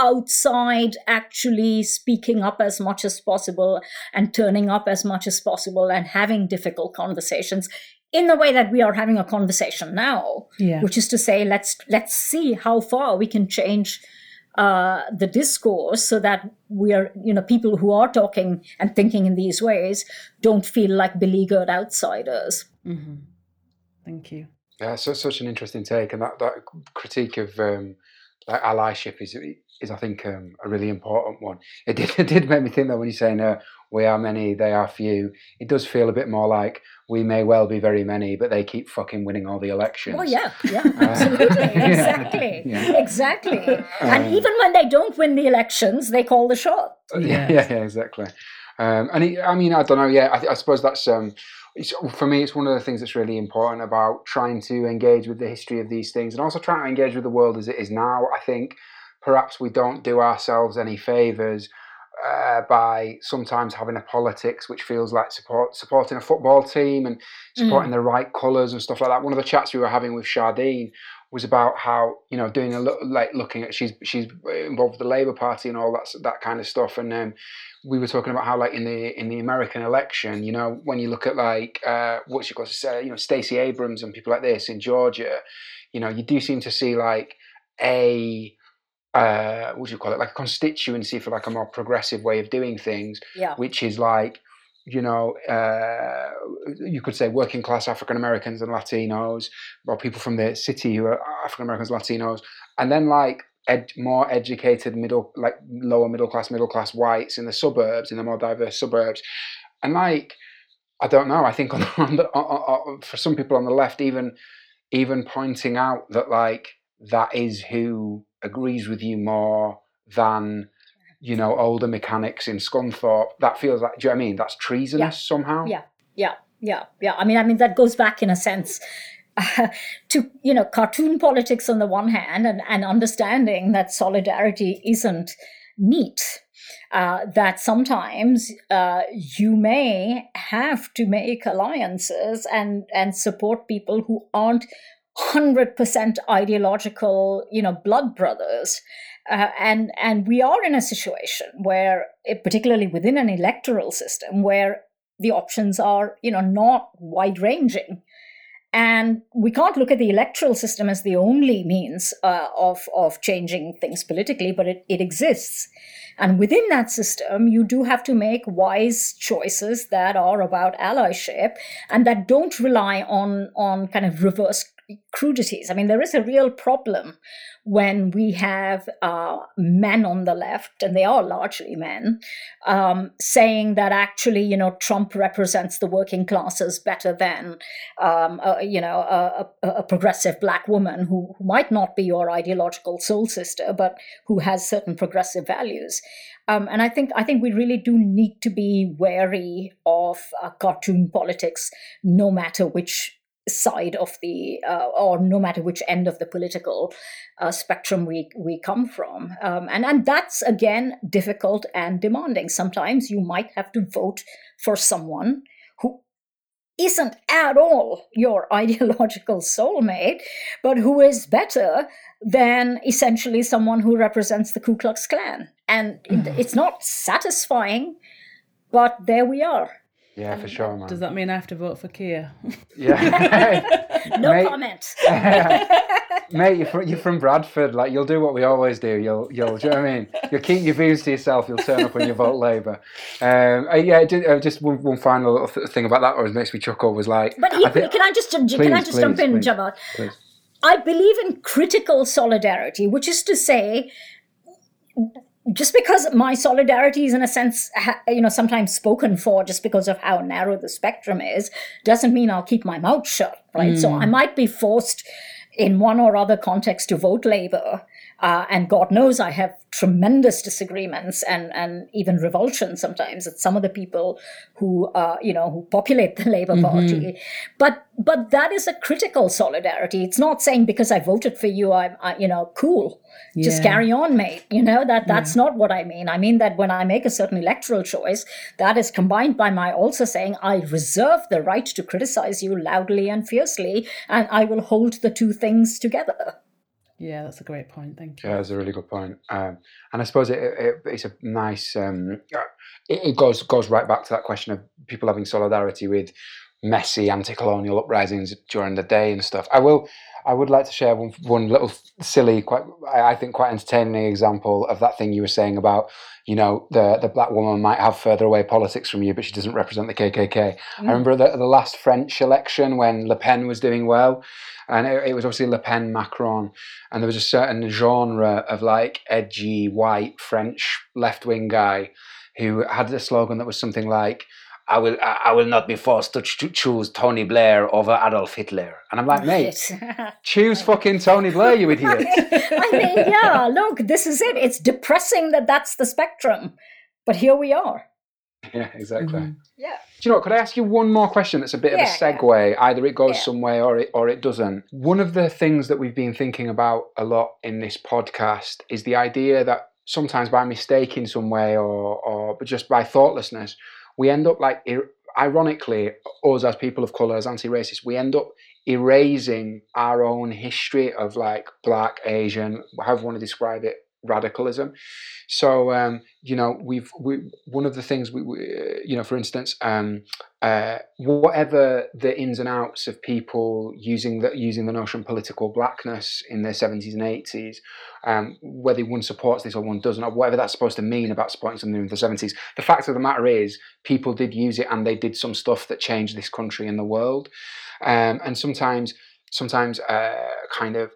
outside actually speaking up as much as possible and turning up as much as possible and having difficult conversations in the way that we are having a conversation now yeah. which is to say let's let's see how far we can change uh, the discourse so that we are, you know, people who are talking and thinking in these ways don't feel like beleaguered outsiders. Mm-hmm. Thank you. Yeah, so such an interesting take, and that, that critique of um, like allyship is is I think um, a really important one. It *laughs* did it did make me think that when you're saying uh, we are many, they are few, it does feel a bit more like we may well be very many, but they keep fucking winning all the elections. Well, yeah, yeah, *laughs* absolutely, *laughs* exactly, yeah. exactly. Um, and even when they don't win the elections, they call the shot. Yeah, yeah, yeah, exactly. Um, and it, I mean, I don't know. Yeah, I, I suppose that's um, for me. It's one of the things that's really important about trying to engage with the history of these things, and also trying to engage with the world as it is now. I think perhaps we don't do ourselves any favors uh, by sometimes having a politics which feels like support supporting a football team and supporting mm. the right colours and stuff like that. One of the chats we were having with Shardine was about how you know doing a look like looking at she's she's involved with the Labour Party and all that that kind of stuff and um, we were talking about how like in the in the American election you know when you look at like uh, what's you got to say you know Stacey Abrams and people like this in Georgia you know you do seem to see like a uh, what do you call it, like a constituency for like a more progressive way of doing things, yeah. which is like, you know, uh, you could say working class African Americans and Latinos, or people from the city who are African Americans, Latinos, and then like ed- more educated middle, like lower middle class, middle class whites in the suburbs, in the more diverse suburbs, and like, I don't know, I think on, *laughs* on the, on, on, for some people on the left, even even pointing out that like that is who agrees with you more than you know older mechanics in Scunthorpe. That feels like do you know what I mean? That's treasonous yeah. somehow. Yeah, yeah, yeah, yeah. I mean, I mean that goes back in a sense. Uh, *laughs* to you know cartoon politics on the one hand and, and understanding that solidarity isn't neat uh, that sometimes uh, you may have to make alliances and and support people who aren't 100% ideological, you know, blood brothers. Uh, and and we are in a situation where, eh, particularly within an electoral system, where the options are, you know, not wide ranging. And we can't look at the electoral system as the only means uh, of, of changing things politically, but it, it exists. And within that system, you do have to make wise choices that are about allyship and that don't rely on, on kind of reverse crudities. I mean, there is a real problem when we have uh, men on the left, and they are largely men, um, saying that actually, you know, Trump represents the working classes better than, um, a, you know, a, a, progressive black woman who, who might not be your ideological soul sister, but who has certain progressive values. Um, and I think I think we really do need to be wary of uh, cartoon politics, no matter which side of the uh, or no matter which end of the political uh, spectrum we we come from um, and and that's again difficult and demanding sometimes you might have to vote for someone who isn't at all your *laughs* ideological soulmate, but who is better than essentially someone who represents the Ku Klux Klan. And mm. it's not satisfying, but there we are. Yeah, for sure, man. Does that mean I have to vote for Keir? Yeah. *laughs* no Mate, comment. *laughs* Mate, you're from, you're from Bradford. Like you'll do what we always do. You'll you'll. Do you know what I mean? *laughs* You'll keep your views to yourself. You'll turn up when you vote Labour. Um, uh, yeah, uh, just one, one final little th- thing about that, or makes me chuckle was like. But I think, can I just please, can I just please, jump in, please, Javad? I believe in critical solidarity, which is to say, just because my solidarity is in a sense you know sometimes spoken for just because of how narrow the spectrum is doesn't mean i'll keep my mouth shut right mm. so i might be forced in one or other context to vote labor uh, and God knows I have tremendous disagreements and, and even revulsion sometimes at some of the people who uh, you know who populate the Labour mm-hmm. Party. But but that is a critical solidarity. It's not saying because I voted for you, I'm I, you know cool. Yeah. Just carry on, mate. You know that that's yeah. not what I mean. I mean that when I make a certain electoral choice, that is combined by my also saying I reserve the right to criticize you loudly and fiercely, and I will hold the two things together. Yeah, that's a great point. Thank you. Yeah, that's a really good point. Um, and I suppose it, it, it's a nice. Um, it, it, goes goes right back to that question of people having solidarity with messy anti-colonial uprisings during the day and stuff. I will. I would like to share one, one little silly, quite I think quite entertaining example of that thing you were saying about, you know, the the black woman might have further away politics from you, but she doesn't represent the KKK. Mm. I remember the, the last French election when Le Pen was doing well, and it, it, was obviously Le Pen, Macron, and there was a certain genre of like edgy white French left wing guy who had a slogan that was something like. I will, I will not be forced to ch- choose Tony Blair over Adolf Hitler. And I'm like, mate, *laughs* choose fucking Tony Blair, you idiot. *laughs* I mean, yeah, look, this is it. It's depressing that that's the spectrum, but here we are. *laughs* Yeah, exactly. Mm-hmm. Yeah. Do you know? What, could I ask you one more question? That's a bit yeah, of a segue. Yeah. Either it goes yeah. somewhere or it or it doesn't. One of the things that we've been thinking about a lot in this podcast is the idea that sometimes by mistake in some way or or but just by thoughtlessness, we end up like ironically, us as people of colour, as anti-racists, we end up erasing our own history of like black, Asian, however you want to describe it, radicalism. So um, you know, we've we, one of the things we, we you know, for instance, um, uh, whatever the ins and outs of people using the using the notion political blackness in their seventies and eighties, um, whether one supports this or one doesn't, or whatever that's supposed to mean about supporting something in the seventies. The fact of the matter is, people did use it and they did some stuff that changed this country and the world, um, and sometimes sometimes uh, kind of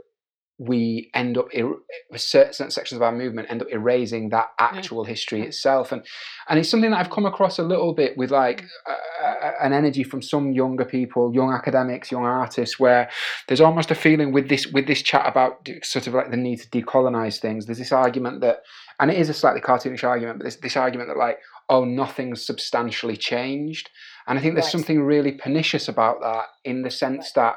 we end up er- certain sections of our movement end up erasing that actual history itself and and it's something that I've come across a little bit with like uh, an energy from some younger people young academics young artists where there's almost a feeling with this with this chat about sort of like the need to decolonize things there's this argument that and it is a slightly cartoonish argument but this this argument that like oh nothing's substantially changed and I think there's right. something really pernicious about that in the sense right. that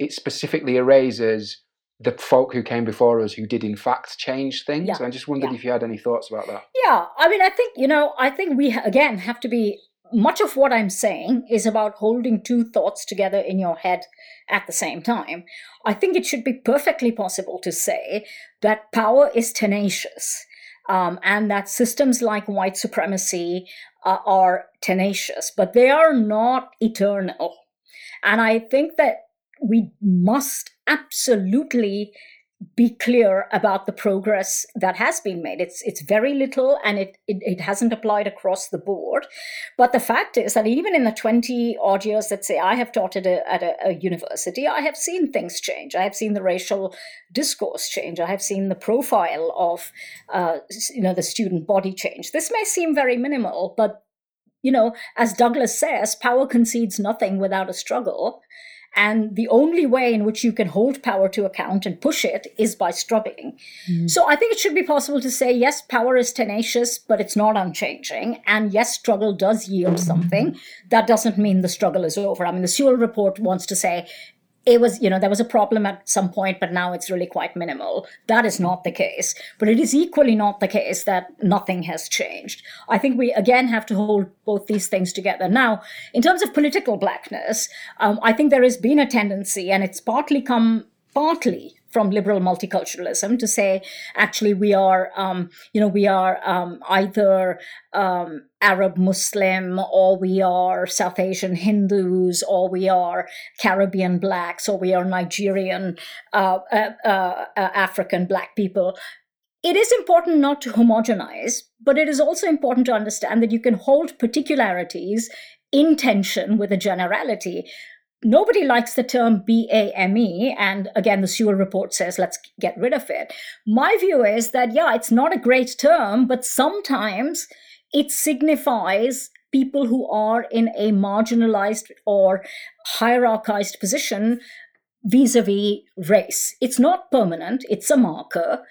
it specifically erases the folk who came before us who did in fact change things. Yeah. I just wondered yeah. if you had any thoughts about that. Yeah, I mean, I think you know, I think we again have to be. Much of what I'm saying is about holding two thoughts together in your head at the same time. I think it should be perfectly possible to say that power is tenacious. Um, and that systems like white supremacy uh, are tenacious, but they are not eternal. And I think that we must absolutely be clear about the progress that has been made. It's it's very little and it, it, it hasn't applied across the board. But the fact is that even in the 20 odd years that say I have taught at a, at a, a university, I have seen things change. I have seen the racial discourse change. I have seen the profile of uh, you know the student body change. This may seem very minimal, but you know, as Douglass says, power concedes nothing without a struggle. And the only way in which you can hold power to account and push it is by struggling. Mm. So I think it should be possible to say, yes, power is tenacious, but it's not unchanging. And yes, struggle does yield something. That doesn't mean the struggle is over. I mean, the Sewell report wants to say it was, you know, there was a problem at some point, but now it's really quite minimal. That is not the case. But it is equally not the case that nothing has changed. I think we again have to hold both these things together. Now, in terms of political blackness, um, I think there has been a tendency, and it's partly come partly from liberal multiculturalism to say actually we are um, you know we are um, either um, arab muslim or we are south asian hindus or we are caribbean blacks or we are nigerian uh, uh, uh, uh african black people. It is important not to homogenize but it is also important to understand that you can hold particularities in tension with a generality nobody likes the term BAME. And again, the Sewell report says, let's get rid of it. My view is that, yeah, it's not a great term, but sometimes it signifies people who are in a marginalized or hierarchized position vis-a-vis race it's not permanent it's a marker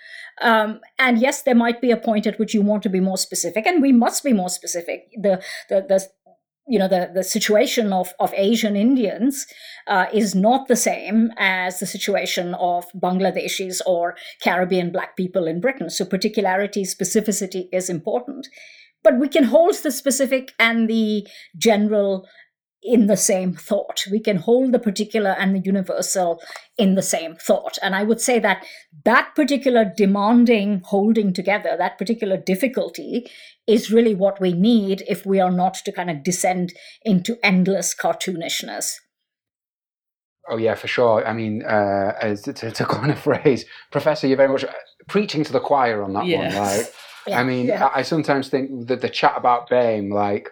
um, and yes there might be a point at which you want to be more specific and we must be more specific the the, the you know the, the situation of, of asian indians uh, is not the same as the situation of bangladeshis or caribbean black people in britain. So particularity specificity is important. But we can hold the specific and the general in the same thought. We can hold the particular and the universal in the same thought. And I would say that that particular demanding holding together, that particular difficulty, is really what we need if we are not to kind of descend into endless cartoonishness. Oh yeah, for sure. I mean, uh, as to, to coin a phrase, Professor, you're very much preaching to the choir on that yes. one. Like, *laughs* yeah, I mean, yeah. I, I, sometimes think that the chat about BAME, like,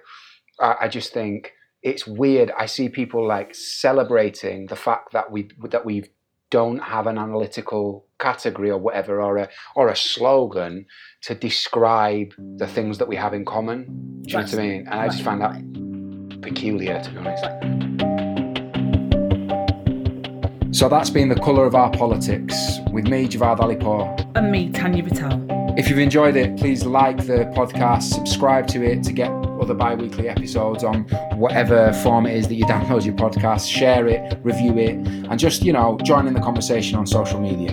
I, I just think it's weird. I see people like celebrating the fact that we that we don't have an analytical category or whatever or a or a slogan to describe the things that we have in common. Do you know what I mean? And I just find that peculiar to be honest. So that's been the colour of our politics with me, Javad Alipour. And me, Tanya Patel. If you've enjoyed it, please like the podcast, subscribe to it to get other bi weekly episodes on whatever form it is that you download your podcast, share it, review it, and just, you know, join in the conversation on social media.